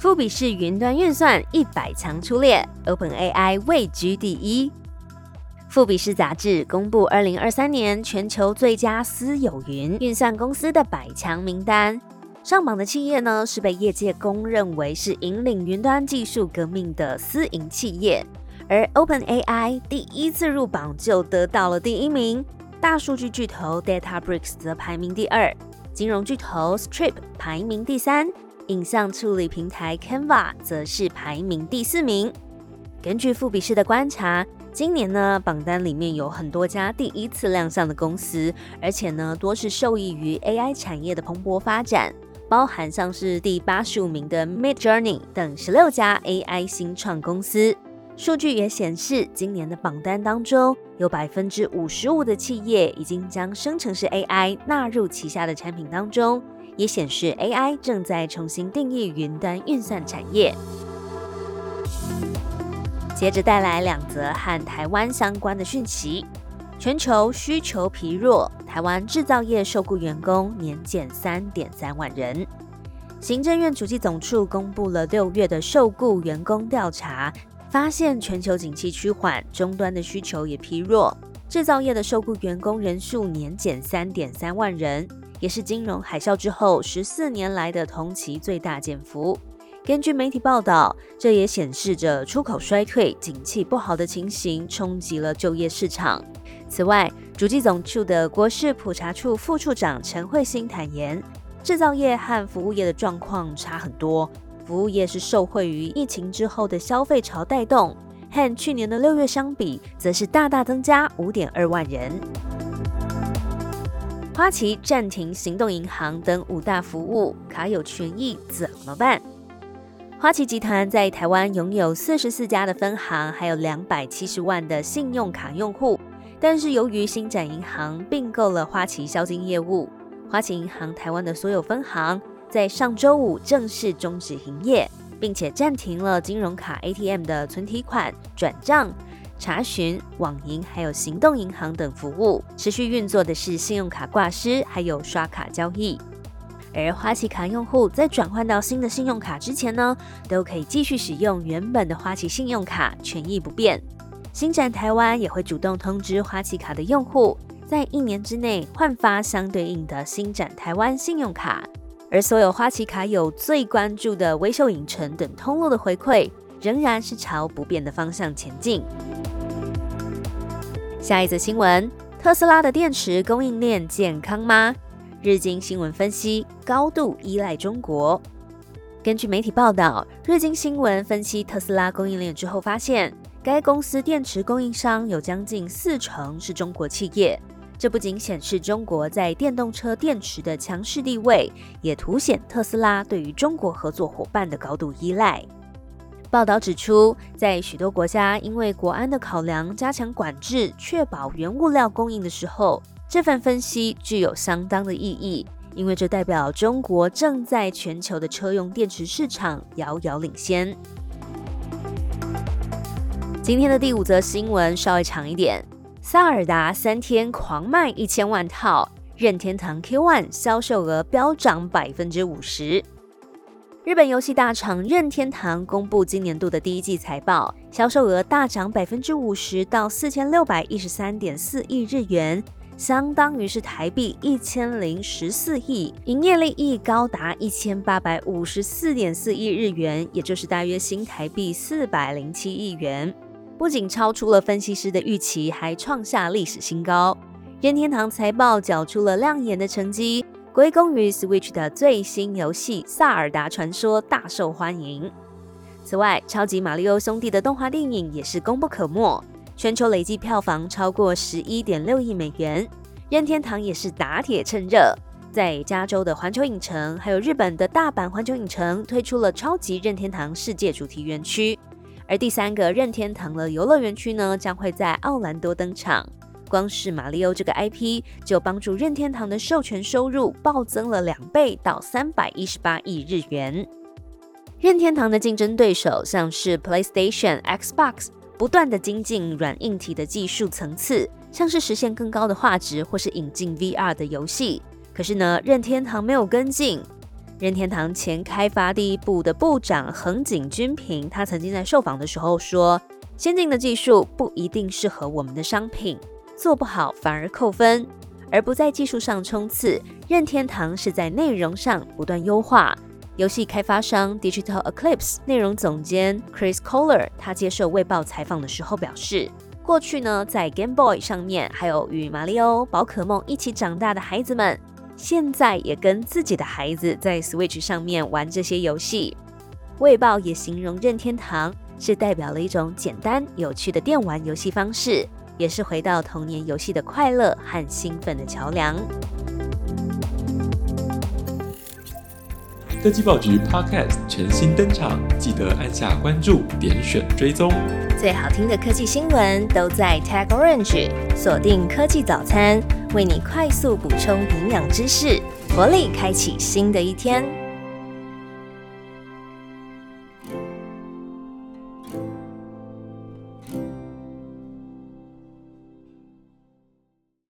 富比士云端运算一百强出列，OpenAI 位居第一。富比士杂志公布二零二三年全球最佳私有云运算公司的百强名单，上榜的企业呢是被业界公认为是引领云端技术革命的私营企业，而 OpenAI 第一次入榜就得到了第一名，大数据巨头 DataBricks 则排名第二，金融巨头 Strip 排名第三。影像处理平台 Canva 则是排名第四名。根据富比士的观察，今年呢榜单里面有很多家第一次亮相的公司，而且呢多是受益于 AI 产业的蓬勃发展，包含像是第八十五名的 Mid Journey 等十六家 AI 新创公司。数据也显示，今年的榜单当中有百分之五十五的企业已经将生成式 AI 纳入旗下的产品当中。也显示 AI 正在重新定义云端运算产业。接着带来两则和台湾相关的讯息：全球需求疲弱，台湾制造业受雇员工年减三点三万人。行政院主计总处公布了六月的受雇员工调查，发现全球景气趋缓，终端的需求也疲弱，制造业的受雇员工人数年减三点三万人。也是金融海啸之后十四年来的同期最大减幅。根据媒体报道，这也显示着出口衰退、景气不好的情形冲击了就业市场。此外，主计总处的国事普查处副处长陈慧欣坦言，制造业和服务业的状况差很多。服务业是受惠于疫情之后的消费潮带动，和去年的六月相比，则是大大增加五点二万人。花旗暂停行动银行等五大服务，卡有权益怎么办？花旗集团在台湾拥有四十四家的分行，还有两百七十万的信用卡用户。但是由于新展银行并购了花旗销金业务，花旗银行台湾的所有分行在上周五正式终止营业，并且暂停了金融卡 ATM 的存提款、转账。查询、网银还有行动银行等服务，持续运作的是信用卡挂失，还有刷卡交易。而花旗卡用户在转换到新的信用卡之前呢，都可以继续使用原本的花旗信用卡，权益不变。新展台湾也会主动通知花旗卡的用户，在一年之内换发相对应的新展台湾信用卡。而所有花旗卡有最关注的微秀影城等通路的回馈，仍然是朝不变的方向前进。下一则新闻：特斯拉的电池供应链健康吗？日经新闻分析，高度依赖中国。根据媒体报道，日经新闻分析特斯拉供应链之后发现，该公司电池供应商有将近四成是中国企业。这不仅显示中国在电动车电池的强势地位，也凸显特斯拉对于中国合作伙伴的高度依赖。报道指出，在许多国家因为国安的考量加强管制，确保原物料供应的时候，这份分析具有相当的意义，因为这代表中国正在全球的车用电池市场遥遥领先。今天的第五则新闻稍微长一点，萨尔达三天狂卖一千万套，任天堂 Q One 销售额飙涨百分之五十。日本游戏大厂任天堂公布今年度的第一季财报，销售额大涨百分之五十到四千六百一十三点四亿日元，相当于是台币一千零十四亿，营业利益高达一千八百五十四点四亿日元，也就是大约新台币四百零七亿元，不仅超出了分析师的预期，还创下历史新高。任天堂财报缴出了亮眼的成绩。归功于 Switch 的最新游戏《萨尔达传说》大受欢迎。此外，超级马里奥兄弟的动画电影也是功不可没，全球累计票房超过十一点六亿美元。任天堂也是打铁趁热，在加州的环球影城，还有日本的大阪环球影城推出了超级任天堂世界主题园区。而第三个任天堂的游乐园区呢，将会在奥兰多登场。光是马里奥这个 IP 就帮助任天堂的授权收入暴增了两倍到三百一十八亿日元。任天堂的竞争对手像是 PlayStation、Xbox，不断的精进软硬体的技术层次，像是实现更高的画质或是引进 VR 的游戏。可是呢，任天堂没有跟进。任天堂前开发第一部的部长横井军平，他曾经在受访的时候说：“先进的技术不一定适合我们的商品。”做不好反而扣分，而不在技术上冲刺。任天堂是在内容上不断优化。游戏开发商 Digital Eclipse 内容总监 Chris Kohler 他接受《卫报》采访的时候表示，过去呢在 Game Boy 上面还有与马里奥、宝可梦一起长大的孩子们，现在也跟自己的孩子在 Switch 上面玩这些游戏。《卫报》也形容任天堂是代表了一种简单有趣的电玩游戏方式。也是回到童年游戏的快乐和兴奋的桥梁。科技报局 Podcast 全新登场，记得按下关注，点选追踪。最好听的科技新闻都在 Tag Orange，锁定科技早餐，为你快速补充营养知识，活力开启新的一天。